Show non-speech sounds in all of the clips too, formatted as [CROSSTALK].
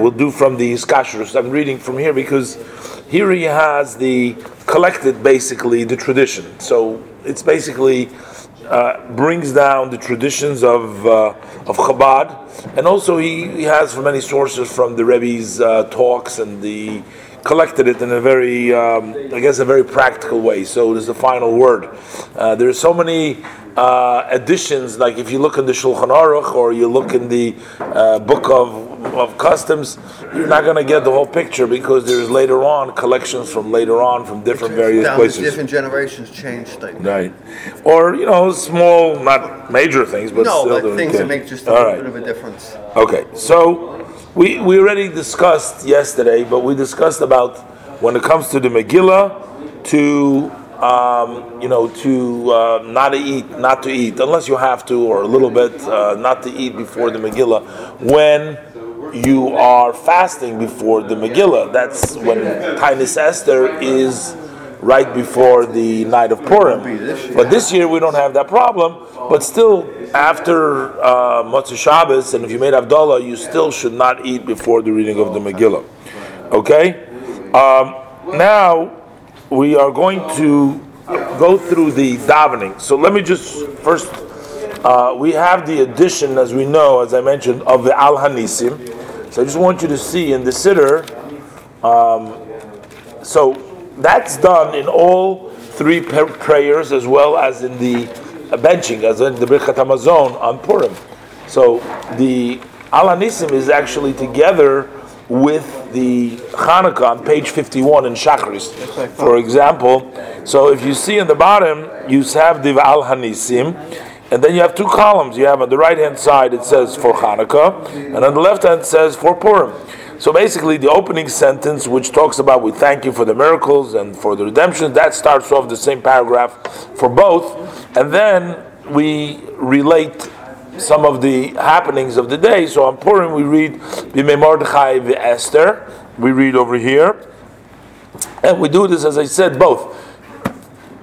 We'll do from the Skashrus. I'm reading from here because here he has the collected basically the tradition. So it's basically uh, brings down the traditions of uh, of Chabad, and also he, he has from many sources from the Rebbe's uh, talks and the collected it in a very, um, I guess, a very practical way. So it is the final word. Uh, there are so many uh, additions, like if you look in the Shulchan Aruch or you look in the uh, book of of customs, you're not going to get the whole picture because there's later on collections from later on from different various Down places. Different generations change things. Right, or you know, small, not major things, but No, still but things that make just a little right. bit of a difference. Okay, so we we already discussed yesterday, but we discussed about when it comes to the Megillah, to um, you know, to uh, not to eat, not to eat unless you have to, or a little bit, uh, not to eat before the Megillah. When you are fasting before the Megillah, that's when Tainis Esther is right before the night of Purim. But this year we don't have that problem. But still, after uh, Motzei Shabbos, and if you made Havdalah, you still should not eat before the reading of the Megillah. Okay? Um, now we are going to go through the davening. So let me just first. Uh, we have the addition, as we know, as I mentioned, of the Al Hanisim. So I just want you to see in the Siddur. Um, so that's done in all three prayers as well as in the benching, as in the Birkat Hamazon on Purim. So the Al Hanisim is actually together with the Hanukkah on page 51 in Shachris, for example. So if you see in the bottom, you have the Al Hanisim, and then you have two columns. You have on the right hand side it says for Hanukkah, and on the left hand says for Purim. So basically, the opening sentence, which talks about we thank you for the miracles and for the redemption, that starts off the same paragraph for both, and then we relate some of the happenings of the day. So on Purim, we read Bimei Mordechai Esther. We read over here, and we do this as I said both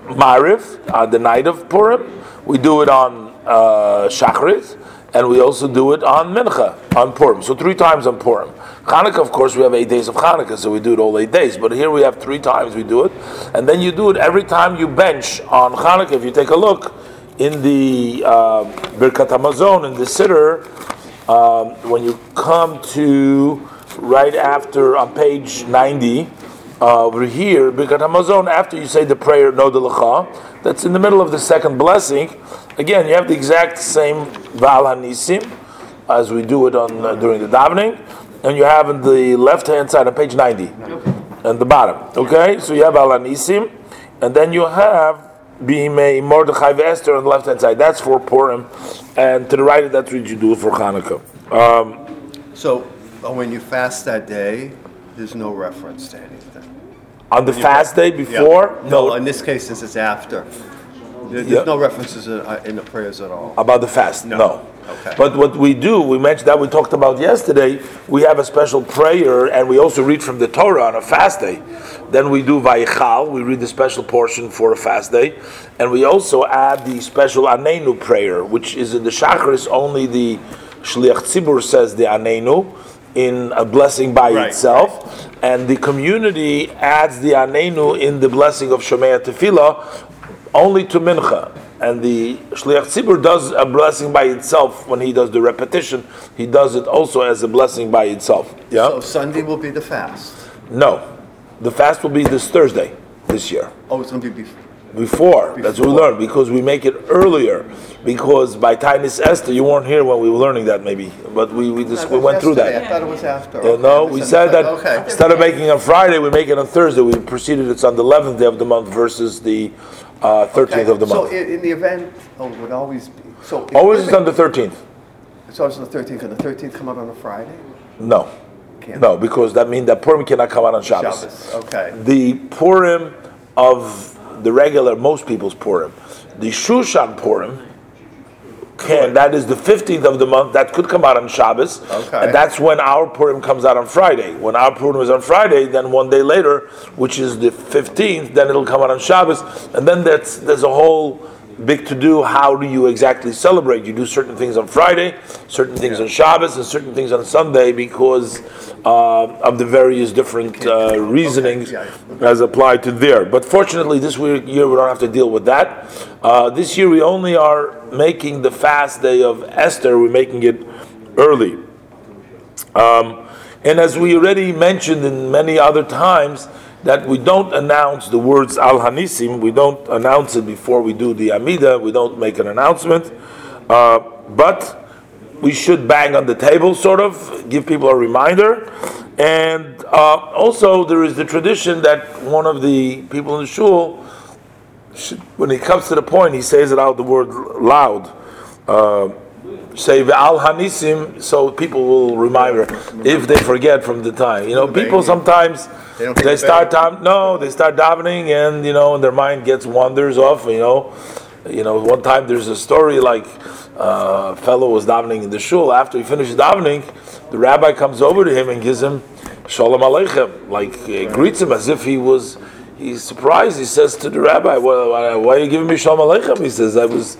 Mariv on uh, the night of Purim. We do it on uh, Shachrit, and we also do it on Mincha on Purim. So three times on Purim. Hanukkah, of course, we have eight days of Hanukkah, so we do it all eight days. But here we have three times we do it, and then you do it every time you bench on Hanukkah. If you take a look in the uh, Birkat Hamazon in the Siddur, um, when you come to right after on page ninety. Uh, over here, Birkat Hamazon, after you say the prayer Nodeh Lecha, that's in the middle of the second blessing. Again, you have the exact same Val Hanisim as we do it on uh, during the davening, and you have on the left hand side on page 90, and the bottom. Okay, so you have Al Hanisim, and then you have Bihimei Mordechai Esther on the left hand side. That's for Purim, and to the right, of that's what you do for Hanukkah. Um, So when you fast that day, there's no reference to anything. On the fast day before, Yeah. No, in this case, this is after. There- There's Yeah. no references in uh, in the prayers at all. About the fast? No. No. Okay. But what we do, we mentioned that we talked about yesterday, we have a special prayer and we also read from the Torah on a fast day. Then we do Vayichal, we read the special portion for a fast day. And we also add the special Anenu prayer, which is in the Shacharis, only the Shliach Tzibur says the Anenu in a blessing by Right, itself. And the community adds the Anenu in the blessing of Shomea Tefillah only to Mincha. And the Shliach Tzibur does a blessing by itself when he does the repetition. He does it also as a blessing by itself. Yeah? So Sunday will be the fast. no. The fast will be this Thursday this year. Oh, it's going to be before. Before. That's what we Before. learned because we make it earlier. Because by Tainis Esther, you weren't here when we were learning that maybe, but we, we just we went through Yesterday, I that. thought it was after. Okay, no, we said that Okay. instead of making on Friday, we make it on Thursday. We proceeded it's on the 11th day of the month versus the uh, 13th Okay, of the So month. in, in the event, oh, it would always be, so. Always it's on the 13th. It's always on the 13th, and the 13th come out on a Friday? No. Can't. No, because that means that Purim cannot come out on Shabbos. Shabbos, okay. The Purim of the regular, most people's Purim, the Shushan Purim, can, that is the 15th of the month, that could come out on Shabbos. Okay. And that's when our Purim comes out on Friday. When our Purim is on Friday, then one day later, which is the 15th, then it'll come out on Shabbos. And then that's, there's a whole big to do. How do you exactly celebrate? You do certain things on Friday, certain things on Shabbos, and certain things on Sunday because uh, of the various different uh, reasonings as applied to there. But fortunately, this year we don't have to deal with that. Uh, this year we only are making the fast day of Esther. We're making it early. Um, and as we already mentioned in many other times, that we don't announce the words Al Hanisim, we don't announce it before we do the Amida, we don't make an announcement, uh, but we should bang on the table, sort of, give people a reminder. And uh, also, there is the tradition that one of the people in the shul, should, when he comes to the point, he says it out the word loud. Uh, say Al Hanisim, so people will remember if they forget from the time. You know, people sometimes they, they start time. No, they start davening, and you know, and their mind gets wanders off. You know, you know. One time there's a story like uh, a fellow was davening in the shul. After he finishes davening, the rabbi comes over to him and gives him shalom aleichem, like uh, greets him as if he was. He's surprised. He says to the rabbi, "Why, why are you giving me shalom aleichem?" He says, "I was."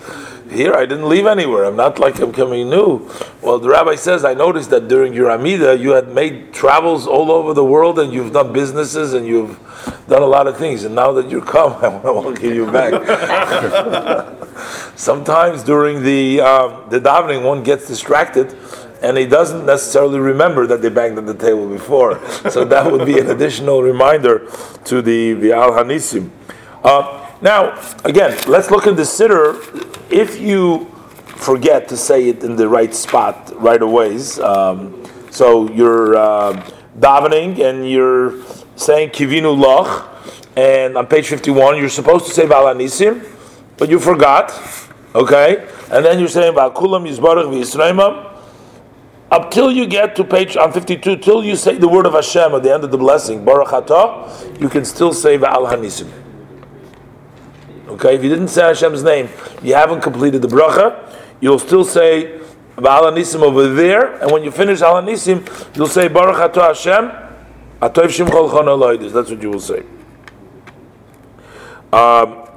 Here, I didn't leave anywhere. I'm not like I'm coming new. Well, the rabbi says, I noticed that during your Amida, you had made travels all over the world and you've done businesses and you've done a lot of things. And now that you're come, [LAUGHS] I want to give you back. [LAUGHS] Sometimes during the, um, the davening, one gets distracted and he doesn't necessarily remember that they banged on the table before. So that would be an additional reminder to the, the Al Hanisim. Uh, now, again, let's look at the siddur. If you forget to say it in the right spot right away, um, so you're uh, davening and you're saying kivinu loch, and on page 51 you're supposed to say valanisim, but you forgot, okay? And then you're saying kulam yizbarach v'yisraimam, up till you get to page on 52, till you say the word of Hashem at the end of the blessing, Baruch Atah, you can still say Va'al Hanisim. Okay, if you didn't say Hashem's name, you haven't completed the bracha. You'll still say Ba'al Hanisim over there, and when you finish Al Hanisim, you'll say Baruch Atah Hashem, Atoiv Shimchol Chon That's what you will say. Um,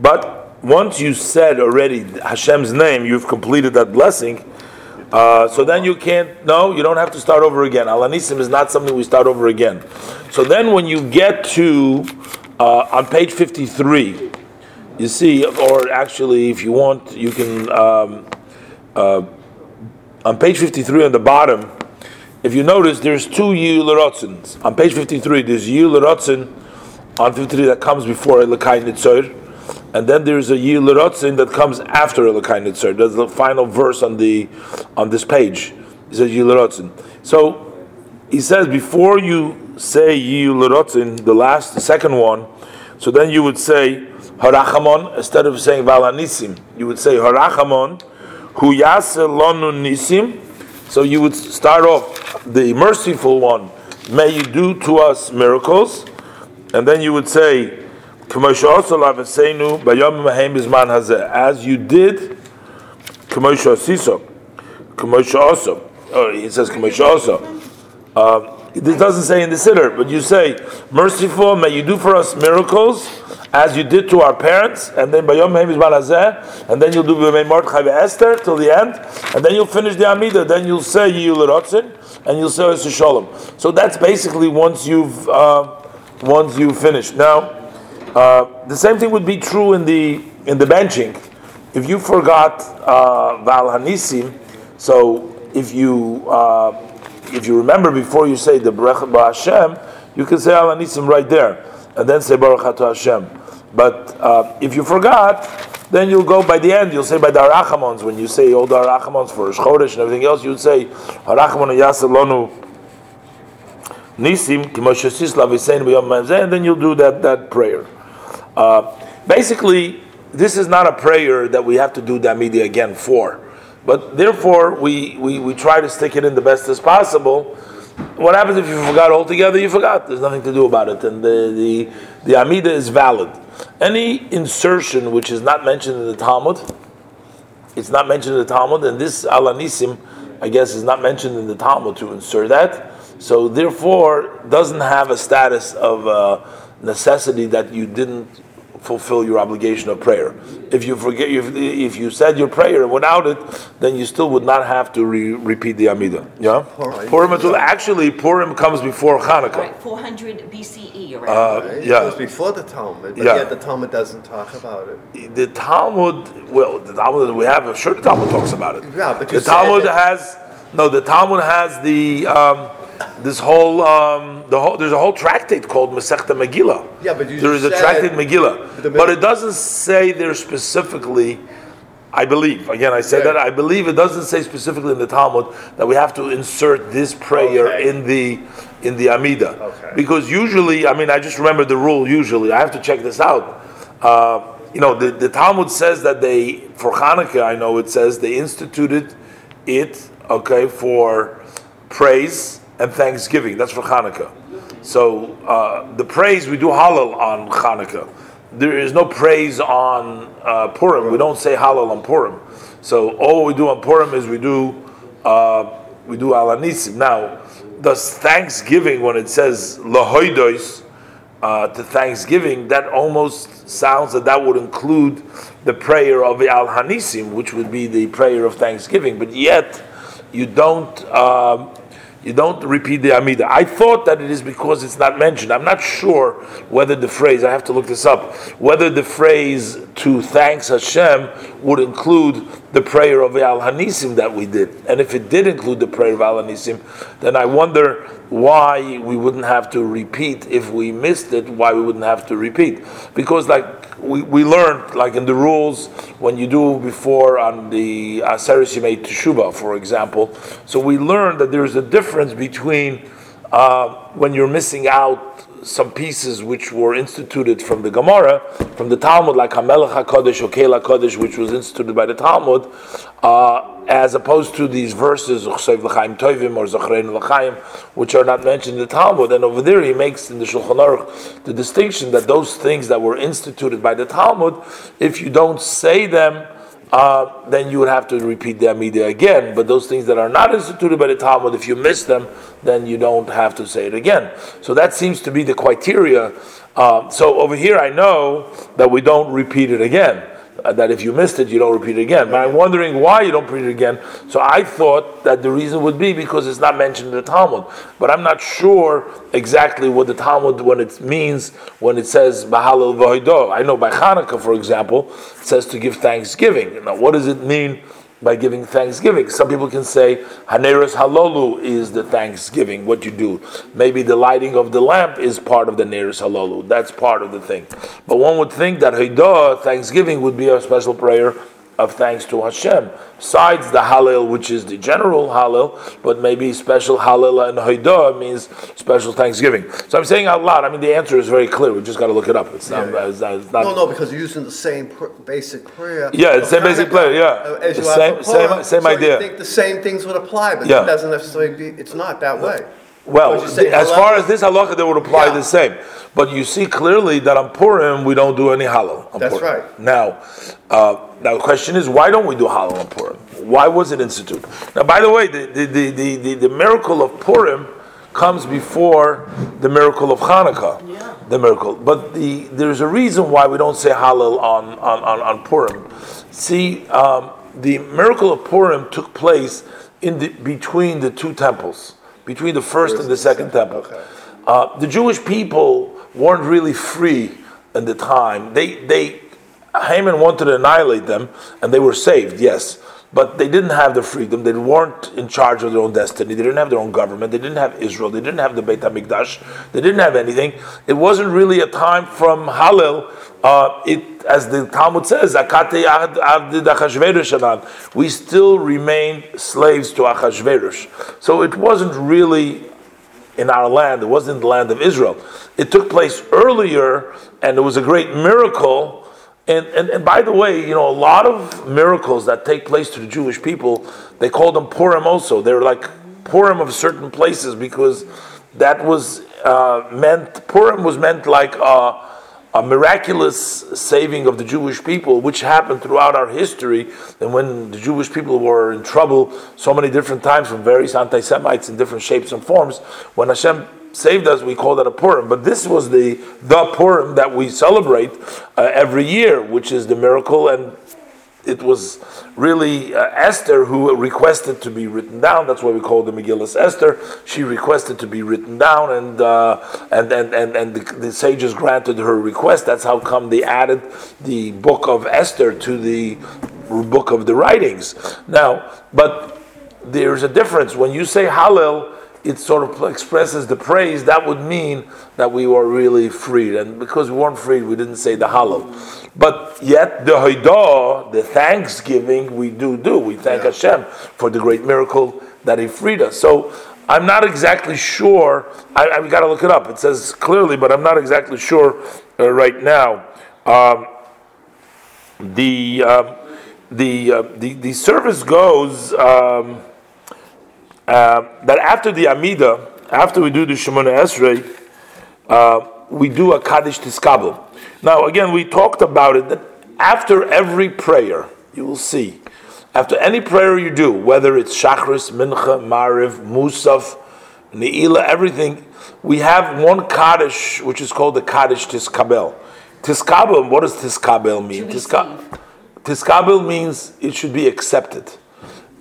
but once you said already Hashem's name, you've completed that blessing. Uh, so then you can't. No, you don't have to start over again. Al Nisim is not something we start over again. So then, when you get to uh, on page 53, you see, or actually, if you want, you can, um, uh, on page 53 on the bottom, if you notice, there's two Yi'ul On page 53, there's Yi'ul on 53 that comes before Elikai Nitzor, and then there's a Yi'ul that comes after Elikai Nitzor. That's the final verse on the on this page. He says Yi'ul So he says, before you say Yi'ul the last, the second one, so then you would say Harachamon instead of saying Valanisim. You would say Harachamon Hu Lonu Nisim. So you would start off the merciful one. May you do to us miracles, and then you would say as you did Oh, he says uh, this doesn't say in the siddur, but you say, "Merciful, may you do for us miracles as you did to our parents." And then Bayom Hazeh, and then you'll do Mordechai Esther till the end, and then you'll finish the Amida. Then you'll say Yiyul and you'll say Shalom. So that's basically once you've uh, once you finish. Now, uh, the same thing would be true in the in the benching. If you forgot uh, Hanisim, so if you uh, if you remember before you say the Baruch Hashem, you can say Al hanisim right there, and then say Baruch Hashem. But uh, if you forgot, then you'll go by the end. You'll say by the Arachamons when you say all the Arachamons for Chodesh and everything else. You'd say Arachamon Yasalonu Nisim and then you'll do that that prayer. Uh, basically, this is not a prayer that we have to do Damidi again for. But therefore, we, we, we try to stick it in the best as possible. What happens if you forgot altogether? You forgot. There's nothing to do about it. And the, the, the Amida is valid. Any insertion which is not mentioned in the Talmud, it's not mentioned in the Talmud, and this Alanisim, I guess, is not mentioned in the Talmud to insert that. So therefore, doesn't have a status of uh, necessity that you didn't fulfill your obligation of prayer. If you forget, if, if you said your prayer without it, then you still would not have to re- repeat the Amida. Yeah. Purim. Purim. Actually, Purim comes before Hanukkah. Right, 400 BCE, around. Uh, Right? yeah. It was before the Talmud, but Yeah. yet the Talmud doesn't talk about it. the Talmud, well, the Talmud that we have, sure, the Talmud talks about it. Yeah, but you the said Talmud that- has no. The Talmud has the um, this whole um, the whole. There's a whole tractate called Masechta Megillah. Yeah, but you there is a tractate Megillah, but it doesn't say there specifically. I believe again. I said Yeah. that I believe it doesn't say specifically in the Talmud that we have to insert this prayer Okay. in the in the Amida Okay. because usually, I mean, I just remember the rule. Usually, I have to check this out. Uh, you know, the, the Talmud says that they for Hanukkah. I know it says they instituted it. Okay, for praise and thanksgiving. That's for Hanukkah. So uh, the praise we do Hallel on Hanukkah. There is no praise on uh, Purim. We don't say Hallel on Purim. So all we do on Purim is we do uh, we do Alanisim. Now, does Thanksgiving when it says Lahoidos uh, to Thanksgiving, that almost sounds that that would include the prayer of Al Hanisim, which would be the prayer of Thanksgiving. But yet, you don't um, you don't repeat the Amida. I thought that it is because it's not mentioned. I'm not sure whether the phrase I have to look this up whether the phrase to thanks Hashem would include the prayer of Al Hanisim that we did. And if it did include the prayer of Al Hanisim, then I wonder why we wouldn't have to repeat if we missed it. Why we wouldn't have to repeat? Because like we, we learned like in the rules when you do before on the Aseres Yemei Teshuvah, for example. So we learned that there's a difference between uh, when you're missing out some pieces which were instituted from the Gemara, from the Talmud, like Hamelech HaKadosh or Kela Kodesh, which was instituted by the Talmud, uh, as opposed to these verses, Tovim or Zachrein which are not mentioned in the Talmud. And over there he makes in the Shulchan Aruch the distinction that those things that were instituted by the Talmud, if you don't say them, uh, then you would have to repeat the Amida again. But those things that are not instituted by the Talmud, if you miss them, then you don't have to say it again. So that seems to be the criteria. Uh, so over here, I know that we don't repeat it again. Uh, that if you missed it, you don't repeat it again. But I'm wondering why you don't repeat it again. So I thought that the reason would be because it's not mentioned in the Talmud. But I'm not sure exactly what the Talmud when it means when it says Mahalal. I know by Hanukkah, for example, it says to give thanksgiving. Now, what does it mean? By giving thanksgiving. Some people can say Haneres Halolu is the thanksgiving, what you do. Maybe the lighting of the lamp is part of the Neres Halolu. That's part of the thing. But one would think that Haidah, thanksgiving, would be a special prayer of thanks to Hashem. Besides the Hallel, which is the general Hallel, but maybe special Hallel and Haidah means special thanksgiving. So I'm saying out loud, I mean, the answer is very clear. We just got to look it up. It's not, Yeah. it's not, it's not No, no, because you're using the same pr- basic prayer. Yeah, it's for same basic prayer, yeah. uh, As you same- same- same So idea. you think the same things would apply, but Yeah. it doesn't necessarily be, it's not that way. Well, Because you say as far as this halacha, they would apply Yeah. the same. But you see clearly that on Purim we don't do any halal. on That's Purim. right. Now, uh, now the question is, why don't we do halal on Purim? Why was it instituted? Now, by the way, the the, the, the, the, the miracle of Purim comes before the miracle of Hanukkah. Yeah. The miracle, but the there's a reason why we don't say halal on on, on, on Purim. See, um, the miracle of Purim took place in the, between the two temples, between the first and the second temple. Okay. Uh, the Jewish people weren't really free in the time. They they Haman wanted to annihilate them, and they were saved, yes. But they didn't have the freedom. They weren't in charge of their own destiny. They didn't have their own government. They didn't have Israel. They didn't have the Beit Hamikdash. They didn't have anything. It wasn't really a time from Hallel. Uh, it, as the Talmud says, we still remained slaves to Achashverosh. So it wasn't really in our land. It wasn't the land of Israel. It took place earlier, and it was a great miracle. And, and, and by the way, you know, a lot of miracles that take place to the Jewish people, they call them Purim also. They're like Purim of certain places because that was uh, meant, Purim was meant like a, a miraculous saving of the Jewish people, which happened throughout our history. And when the Jewish people were in trouble so many different times from various anti Semites in different shapes and forms, when Hashem saved us, we call that a Purim. But this was the the Purim that we celebrate uh, every year, which is the miracle, and it was really uh, Esther who requested to be written down. That's why we call the Megillus Esther. She requested to be written down, and uh, and and and, and the, the, sages granted her request. That's how come they added the book of Esther to the book of the writings. Now, but there's a difference when you say Hallel it sort of expresses the praise, that would mean that we were really freed. And because we weren't freed, we didn't say the Hallel. But yet, the Haidah, the thanksgiving, we do do. We thank yeah. Hashem for the great miracle that He freed us. So I'm not exactly sure. I, have got to look it up. It says clearly, but I'm not exactly sure uh, right now. Um, the, um, the, uh, the the service goes. Um, uh, that after the Amida, after we do the Shemona Esrei, uh, we do a Kaddish Tiskabel. Now, again, we talked about it that after every prayer, you will see, after any prayer you do, whether it's Shachris, Mincha, Mariv, Musaf, Ne'ilah, everything, we have one Kaddish, which is called the Kaddish Tiskabel. Tiskabel, what does Tiskabel mean? Tiskabel means it should be accepted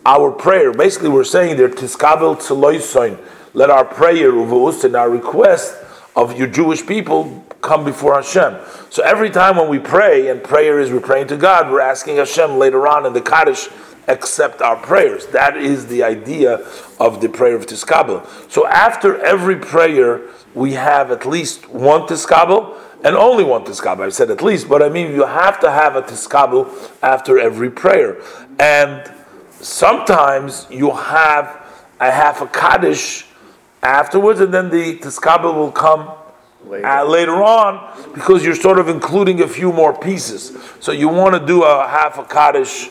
our prayer. Basically, we're saying there, Tiskabel Tzeloisoin, let our prayer, and our request of your Jewish people come before Hashem. So every time when we pray, and prayer is we're praying to God, we're asking Hashem later on in the Kaddish, accept our prayers. That is the idea of the prayer of Tiskabel. So after every prayer, we have at least one Tiskabel and only one Tiskabel. I said at least, but I mean you have to have a Tiskabel after every prayer. And sometimes you have a half a Kaddish afterwards, and then the Tiskabel will come later. Uh, later on because you're sort of including a few more pieces. So you want to do a half a Kaddish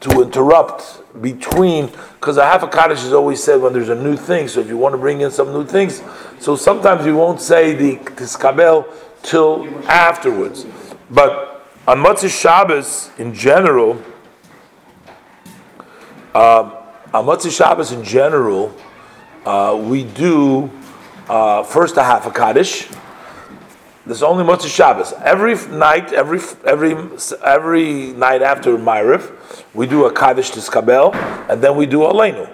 to interrupt between, because a half a Kaddish is always said when there's a new thing. So if you want to bring in some new things, so sometimes you won't say the Tiskabel till afterwards. But on Motzei Shabbos in general, um, on Motzei Shabbos in general, uh, we do uh, first a half a Kaddish. There's only Motzei Shabbos. Every night, every every every night after Ma'ariv, we do a Kaddish Tiskabel, and then we do Aleinu.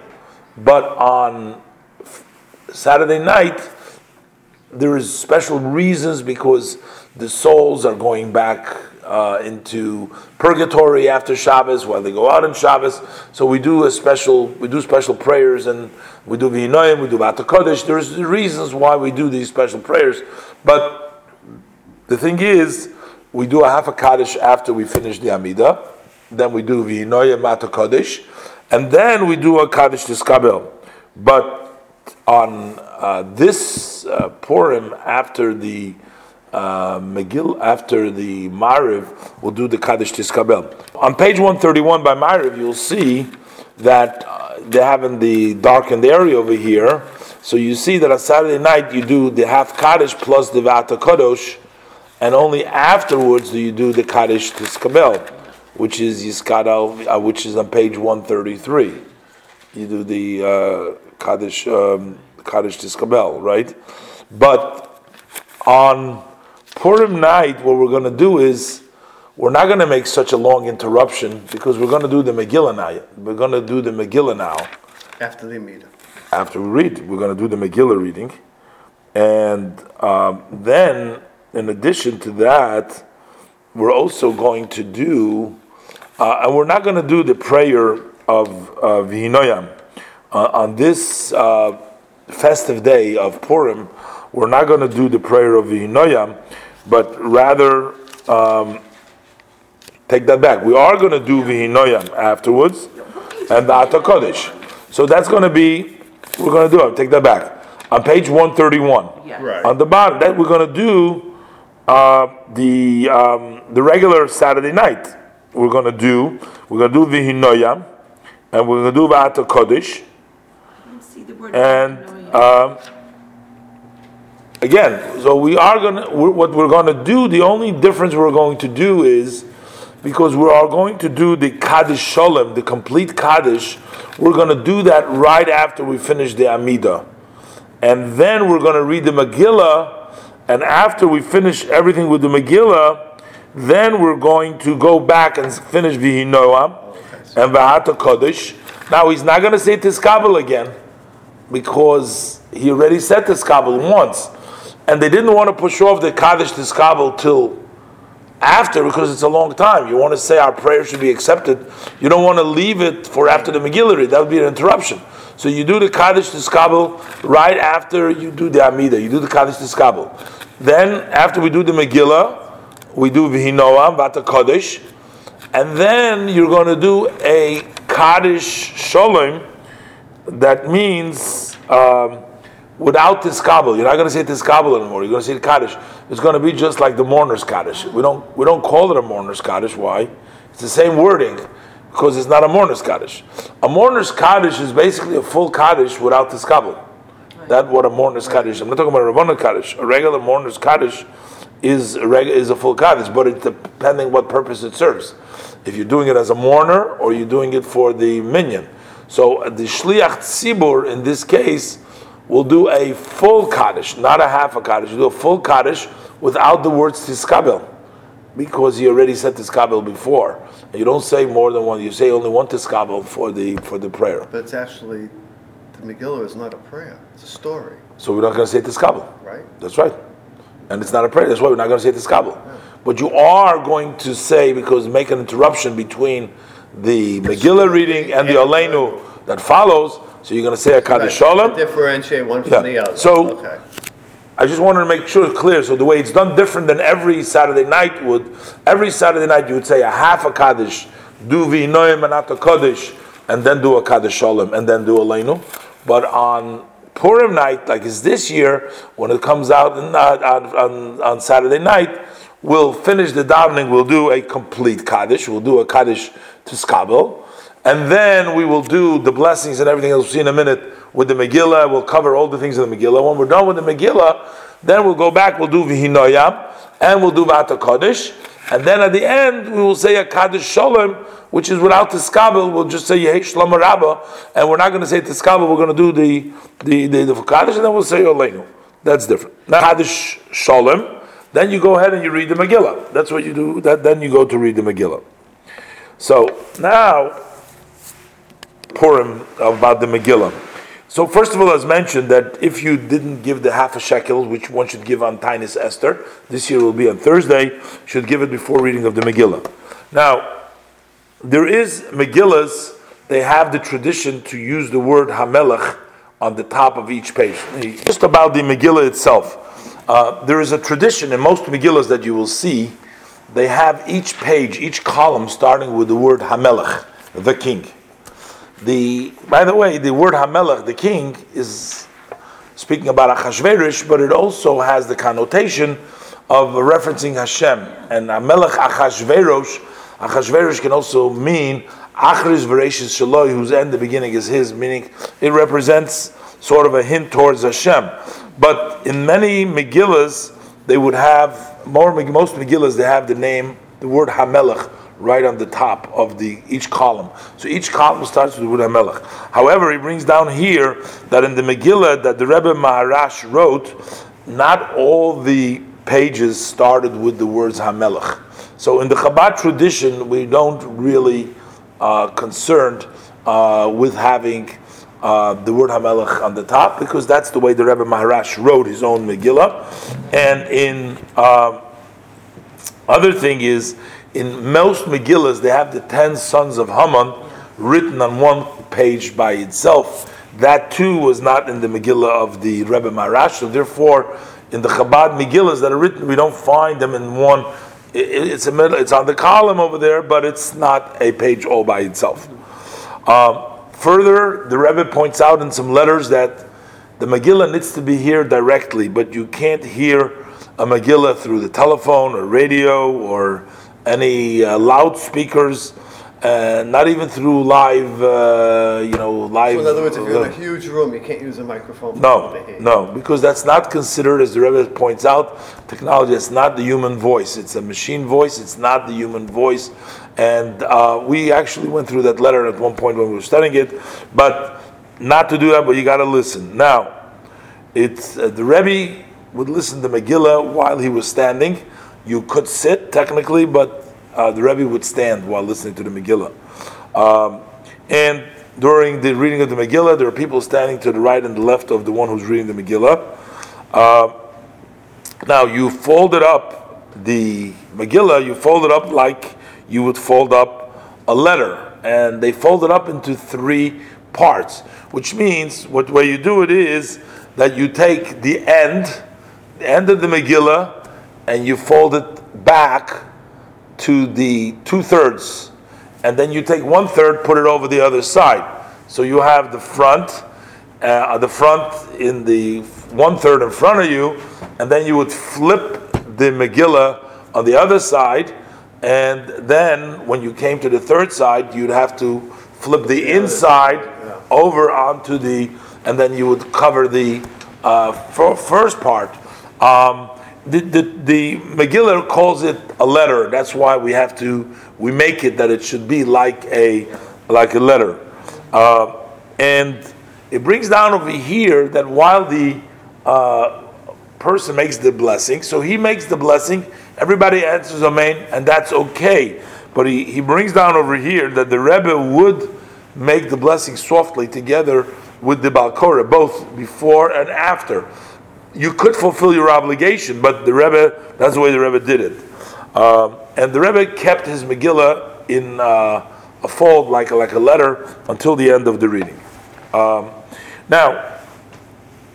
But on Saturday night, there is special reasons because the souls are going back uh, into purgatory after Shabbos, while they go out on Shabbos. So we do a special, we do special prayers, and we do V'hinoyim, we do Bata Kodesh. There's reasons why we do these special prayers, but the thing is, we do a half a Kaddish after we finish the Amida, then we do V'hinoyim Bata Kodesh, and then we do a Kaddish Tiskabel. But on uh, this uh, Purim, after the uh, after the Mariv will do the Kaddish Tiskabel. On page 131 by Mariv, you'll see that uh, they have in the darkened area over here. So you see that on Saturday night you do the half Kaddish plus the Vata Kadosh, and only afterwards do you do the Kaddish Tiskabel, which is Yiskadal, uh, which is on page 133. You do the uh, Kaddish um, Kaddish Tiskabel, right? But on Purim night, what we're going to do is we're not going to make such a long interruption because we're going to do the Megillah now. We're going to do the Megillah now. After the meeting. After we read, we're going to do the Megillah reading. And um, then, in addition to that, we're also going to do, uh, and we're not going to do the prayer of uh, Vihinoyam. Uh, on this uh, festive day of Purim, we're not going to do the prayer of Vihinoyam but rather um, take that back. We are going to do Vihinoyam afterwards and the Atakodesh. So that's going to be, we're going to do it. Take that back. On page 131, Yeah. Right. on the bottom, that we're going to do uh, the um, the regular Saturday night. We're going to do, we're going to do Vihinoyam and we're going to do V'atakodesh. See the word And V'hinoyam. um, again, so we are gonna what we're gonna do. The only difference we're going to do is because we are going to do the Kaddish Shalom, the complete Kaddish. We're gonna do that right after we finish the Amida, and then we're going to read the Megillah, and after we finish everything with the Megillah, then we're going to go back and finish Vihinoam and Vahata Kaddish. Now he's not going to say Tiskabel again because he already said Tiskabel once, and they didn't want to push off the Kaddish Tiskabel till after because it's a long time. You want to say our prayer should be accepted. You don't want to leave it for after the Megillah. That would be an interruption. So you do the Kaddish Tiskabel right after you do the Amida. You do the Kaddish Tiskabel. Then after we do the Megillah, we do Vihinoam, Vata Kaddish. and then you're going to do a Kaddish Sholem. That means um, without Tiskabel. You're not going to say Tiskabel anymore. You're going to say the Kaddish. It's going to be just like the mourner's Kaddish. We don't we don't call it a mourner's Kaddish. Why? It's the same wording because it's not a mourner's Kaddish. A mourner's Kaddish is basically a full Kaddish without Tiskabel. That's what a mourner's Kaddish. I'm not talking about a Rabbana Kaddish. A regular mourner's Kaddish is a, reg- is a full Kaddish, but it's depending what purpose it serves. If you're doing it as a mourner or you're doing it for the minyan. So the Shliach Tzibur in this case will do a full Kaddish, not a half a Kaddish. You do a full Kaddish without the words Tiskabel, because he already said Tiskabel before. You don't say more than one. You say only one Tiskabel for the for the prayer. But it's actually, the Megillah is not a prayer, it's a story, So we're not going to say Tiskabel. right? That's right. And it's not a prayer. That's why we're not going to say Tiskabel. But you are going to say because make an interruption between the Megillah reading and the Aleinu that follows. So you're going to say a Kaddish Shalom. Differentiate one from the other. So- Okay. I just wanted to make sure it's clear. So the way it's done different than every Saturday night would. Every Saturday night you would say a half a Kaddish, do v'inoim and not a Kaddish, and then do a Kaddish Shalom, and then do Aleinu. But on Purim night, like it's this year, when it comes out in, uh, on, on, on Saturday night, we'll finish the davening, we'll do a complete Kaddish, we'll do a Kaddish Tiskabel, and then we will do the blessings and everything else we'll see in a minute with the Megillah. We'll cover all the things in the Megillah. When we're done with the Megillah, then we'll go back, we'll do Vihinoyam, and we'll do Vata Kodesh. And then at the end, we will say a Kaddish Shalom, which is without Tiskabel. We'll just say Yehi Rabbah, and we're not going to say Tiskabel, we're going to do the, the, the, the Kaddish, and then we'll say Oleinu. That's different. Now, Kaddish Shalom, then you go ahead and you read the Megillah. That's what you do. That, then you go to read the Megillah. So now, Purim about the Megillah. So first of all, as mentioned, that if you didn't give the half a shekel, which one should give on Tainis Esther, this year will be on Thursday, should give it before reading of the Megillah. Now, there is Megillahs, they have the tradition to use the word Hamelech on the top of each page. Just about the Megillah itself. Uh, there is a tradition in most Megillahs that you will see, they have each page, each column starting with the word Hamelech, the king. The by the way, the word Hamelach, the king, is speaking about Achashverosh, but it also has the connotation of referencing Hashem. And Hamelach Achashverosh, Achashverosh can also mean Achriz Vereshis Shaloi, whose end, the beginning, is his, meaning it represents sort of a hint towards Hashem. But in many Megillas, they would have more most Megillas they have the name, the word Hamelech right on the top of the each column. So each column starts with word Hamelech. However, he brings down here that in the Megillah that the Rebbe Maharash wrote, not all the pages started with the words Hamelech. So in the Chabad tradition, we don't really uh, concerned uh, with having uh, the word Hamelech on the top because that's the way the Rebbe Maharash wrote his own Megillah. And in um, other thing is, in most Megillas, they have the ten sons of Haman written on one page by itself. That too was not in the Megillah of the Rebbe Maharash. So therefore, in the Chabad Megillas that are written, we don't find them in one. It's a middle. It's on the column over there, but it's not a page all by itself. Um, further, the Rebbe points out in some letters that the Megillah needs to be here directly, but you can't hear a Megillah through the telephone or radio or any uh, loudspeakers, uh, not even through live, uh, you know, live. So in other words, if you're in uh, a huge room, you can't use a microphone. no, no, because that's not considered, as the Rebbe points out, technology. It's not the human voice. It's a machine voice. It's not the human voice. And uh, we actually went through that letter at one point when we were studying it, but not to do that. But you got to listen now. it's uh, the Rebbe would listen to Megillah while he was standing. You could sit technically, but uh, the Rebbe would stand while listening to the Megillah. Um, and during the reading of the Megillah, there are people standing to the right and the left of the one who's reading the Megillah. Uh, now you fold it up, the Megillah, you fold it up like you would fold up a letter, and they fold it up into three parts, which means what way you do it is that you take the end, the end of the Megillah, and you fold it back to the two thirds, and then you take one third, put it over the other side. So you have the front, uh, the front in the one third in front of you, and then you would flip the Megillah on the other side, and then when you came to the third side, you'd have to flip the inside over onto the, and then you would cover the uh, first part. Um, the, the, the Megillah calls it a letter. That's why we have to we make it that it should be like a like a letter, uh, and it brings down over here that while the uh, person makes the blessing, so he makes the blessing, everybody answers Amen, and that's okay. But he, he brings down over here that the Rebbe would make the blessing softly together with the Balkora, both before and after you could fulfill your obligation, but the Rebbe, that's the way the Rebbe did it. Um, and the Rebbe kept his Megillah in uh, a fold, like a, like a letter, until the end of the reading. Um, now,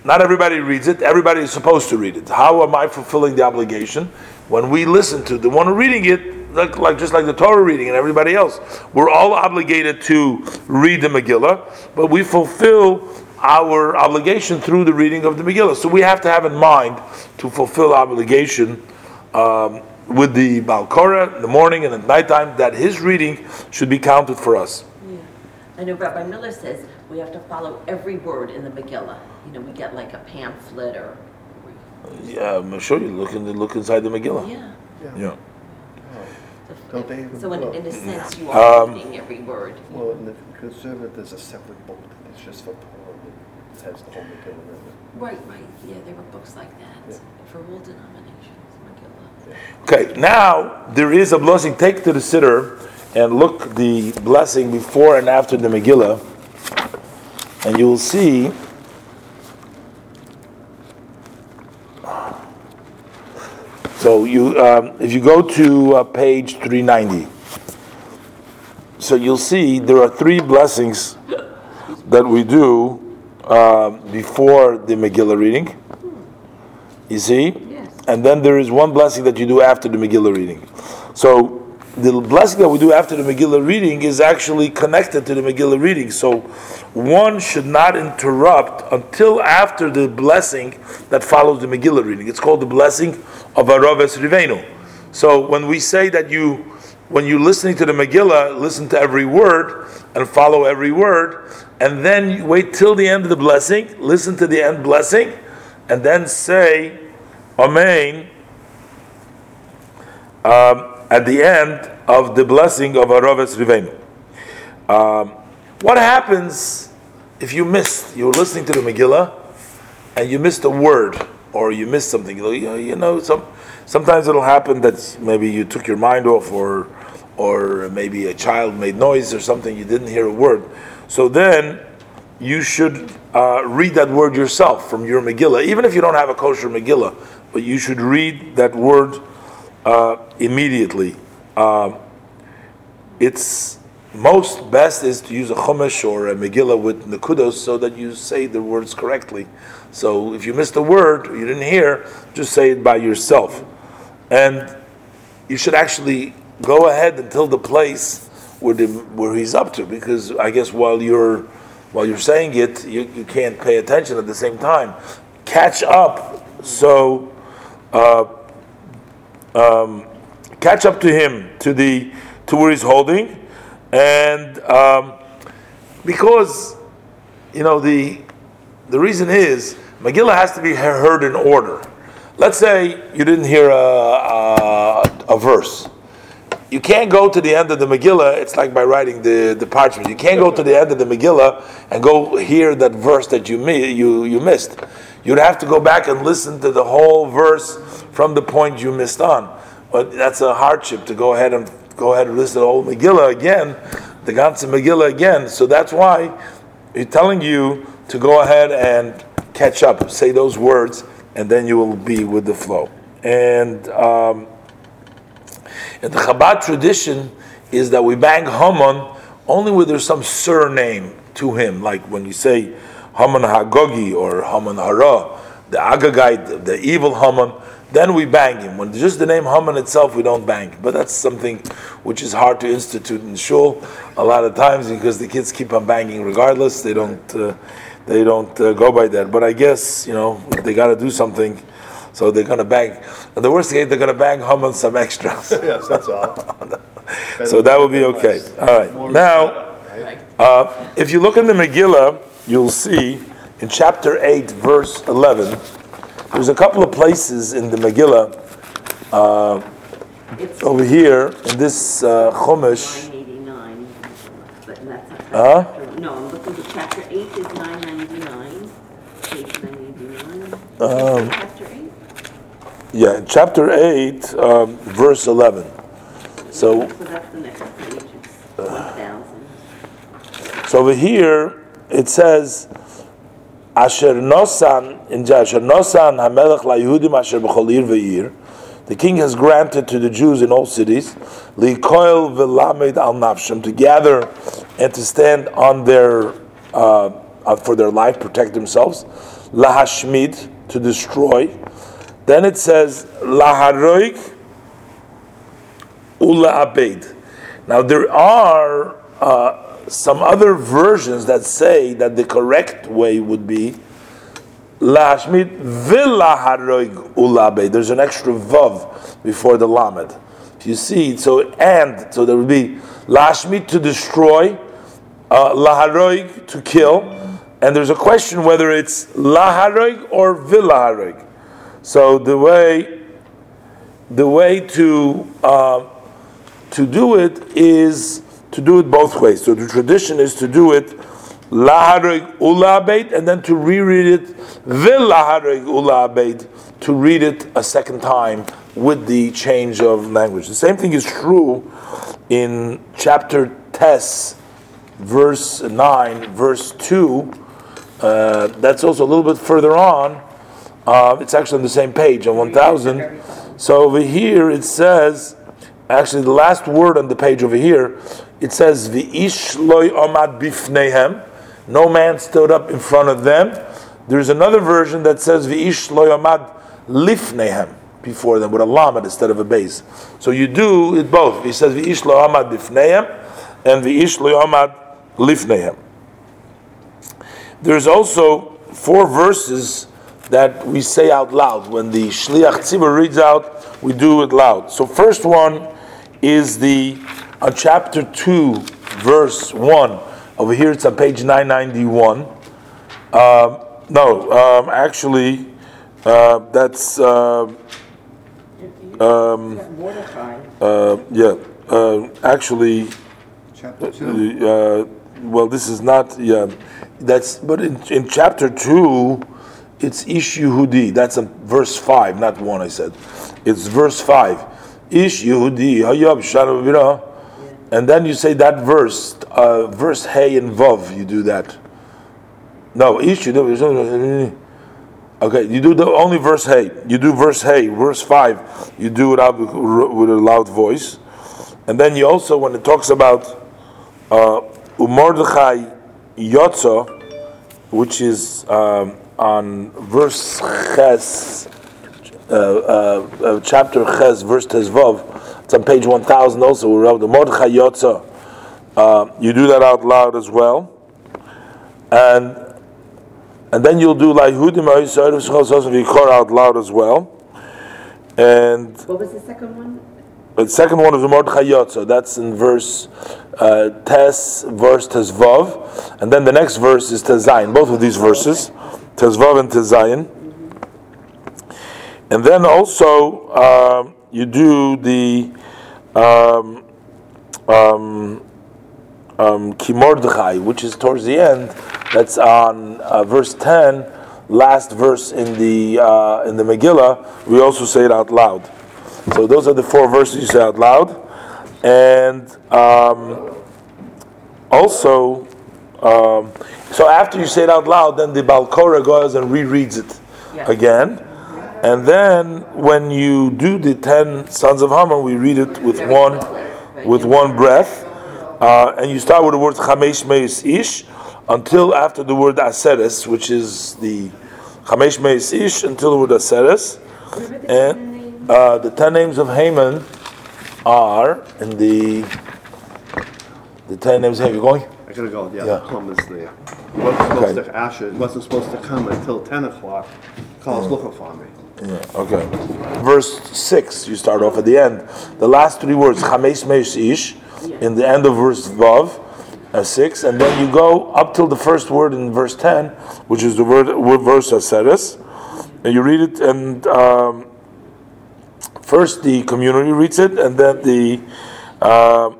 not everybody reads it. Everybody is supposed to read it. How am I fulfilling the obligation? When we listen to the one reading it, like, like just like the Torah reading and everybody else, we're all obligated to read the Megillah, but we fulfill our obligation through the reading of the Megillah. So we have to have in mind to fulfill our obligation um, with the Balkora in the morning and at nighttime that his reading should be counted for us. Yeah. I know Rabbi Miller says we have to follow every word in the Megillah. You know, we get like a pamphlet or. Yeah, I'm sure you look in the, look inside the Megillah. Yeah. Yeah. Don't they- So in, in a sense, you are reading every word. Well, in the conservative, there's a separate book, it's just for Torah, it has the whole Megillah in it. Right, right. Yeah, there were books like that for all denominations. Megillah. Okay, now there is a blessing. Take to the siddur and look the blessing before and after the Megillah, and you will see. So you, um, if you go to uh, page 390, so you'll see there are three blessings that we do uh, before the Megillah reading. You see? Yes. And then there is one blessing that you do after the Megillah reading. So the blessing that we do after the Megillah reading is actually connected to the Megillah reading. So one should not interrupt until after the blessing that follows the Megillah reading. It's called the blessing of Araves Rivenu. So when we say that you, when you're listening to the Megillah, listen to every word and follow every word, and then you wait till the end of the blessing, listen to the end blessing, and then say Amen um, at the end of the blessing of Araves Rivenu. Um, what happens if you missed? You're listening to the Megillah and you missed a word or you missed something. You you know some, sometimes it'll happen that maybe you took your mind off or or maybe a child made noise or something, you didn't hear a word. So then you should uh, read that word yourself from your Megillah, even if you don't have a kosher Megillah, but you should read that word uh, immediately. Um, it's most best is to use a chumash or a Megillah with nekudos so that you say the words correctly. So if you missed a word, you didn't hear, just say it by yourself. And you should actually go ahead until the place where, the, where he's up to, because I guess while you're while you're saying it, you, you can't pay attention at the same time. Catch up, so uh, um, catch up to him to the to where he's holding, and um, because you know the the reason is Megillah has to be heard in order. Let's say you didn't hear a, a, a verse you can't go to the end of the Megillah. It's like by writing the, the parchment. You can't go to the end of the Megillah and go hear that verse that you you you missed. You'd have to go back and listen to the whole verse from the point you missed on. But that's a hardship to go ahead and go ahead and listen to the whole Megillah again, the ganze Megillah again. So that's why he's telling you to go ahead and catch up, say those words, and then you will be with the flow. And um, and the Chabad tradition is that we bang Haman only when there's some surname to him, like when you say Haman Hagogi or Haman Hara, the Agagite, the evil Haman, then we bang him. When just the name Haman itself, we don't bang. But that's something which is hard to institute in shul a lot of times because the kids keep on banging regardless. They don't. Uh, they don't uh, go by that. But I guess you know they got to do something. So they're gonna bang. And the worst case, they're gonna bang Haman some extras. [LAUGHS] Yes, that's all. [LAUGHS] so that will be okay. All right. Now, uh, if you look in the Megillah, you'll see in chapter 8, verse 11, there's a couple of places in the Megillah uh, over here in this uh, Chumash. 989, but that's not. Huh? No, I'm looking at chapter 8 is 999, page 999. Um, Chapter 8? Yeah, chapter 8, um, verse 11. So, So that's the next page, it's 1,000. so over here it says, Asher Nosan, in Asher Nosan Hamelech La Yehudim Asher B'chol Ir Ve'ir, the king has granted to the Jews in all cities, Likoil V'lamed Al Nafshem, to gather and to stand on their, uh, uh, for their life, protect themselves, Lahashmid, to destroy. Then it says, Laharoig Ula Abed. Now there are uh, some other versions that say that the correct way would be Lahashmid Vilaharoig Ula Abed. There's an extra vav before the lamed. If you see, so and so there would be Lahashmid to destroy, uh, Laharoig to kill, and there's a question whether it's Laharoig or Vilaharoig. So the way the way to uh, to do it is to do it both ways. So the tradition is to do it laharig ulabeit and then to reread it vilaharig ulabeit to read it a second time with the change of language. The same thing is true in chapter Tes, verse nine, verse two. Uh, that's also a little bit further on. Uh, it's actually on the same page on 1000. So over here it says, actually the last word on the page over here, it says, V'ish loy omad bifnehem. No man stood up in front of them. There's another version that says, V'ish loy omad lifnehem. Before them, with a lamed instead of a beis. So you do it both. He says, V'ish loy omad bifnehem, and V'ish loy omad lifnehem. There's also four verses that we say out loud. When the Shliach Tzibur reads out, we do it loud. So, first one is the on chapter 2, verse 1. Over here it's on page 991. Um, no, um, actually, uh, that's, uh, Mordechai. uh, yeah, uh, actually, Chapter two. uh, well, this is not, yeah, that's, but in, in chapter 2, it's Ish Yehudi. That's in verse 5, not 1, I said. It's verse 5. Ish Yehudi, Hayab And then you say that verse, uh, verse Hey and Vav, you do that. No, Ish. Okay, you do the only verse Hey. You do verse Hey, verse 5, you do it out with a loud voice. And then you also, when it talks about uh, Umordechai Yotza, which is um, on verse Ches, uh, uh, uh, chapter Ches, verse Tezvav. It's on page 1000 also. We wrote the Mordechai Yotza. Uh, you do that out loud as well. And and then you'll do like Hudim Yikor out loud as well. And What was the second one? the second one is the Mordechai Yotza. That's in verse uh, Tes, verse Tezvav, and then the next verse is Tezayin. Both of these verses, Tezvav and Tezayin. And then also um you do the um, um, um, Kimordechai, which is towards the end. That's on uh, verse ten, last verse in the uh, in the Megillah. We also say it out loud. So those are the four verses you say out loud, and um, also. Um, so after you say it out loud, then the Baal Koreh goes and rereads it again. And then when you do the ten sons of Haman, we read it with one with one breath. Uh, and you start with the word Chamesh Meis Ish until after the word Aseres, which is the Chamesh Meis Ish until the word Aseres. And uh, the ten names of Haman are in the the ten names of Haman. You going? I gotta go, yeah, Yeah. the plum is there. It wasn't supposed Okay. to, Asher, it wasn't supposed to come until ten o'clock. Carl's looking for me. Yeah, okay. Verse 6, you start off at the end. The last three words, Chamesh Meis Ish, in the end of verse Vav, uh, 6, and then you go up till the first word in verse 10, which is the word, word verse Aseres, and you read it, and um, first the community reads it, and then the. um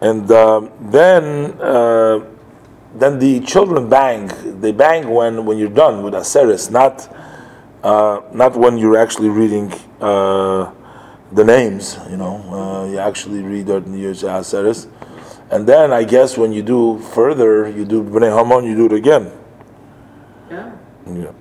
and um, then uh, then the children bang. They bang when, when you're done with Aseres, not uh, not when you're actually reading uh, the names. You know, uh, you actually read in the Aseres, and then I guess when you do further, you do Bnei Haman, you do it again. Yeah. Yeah.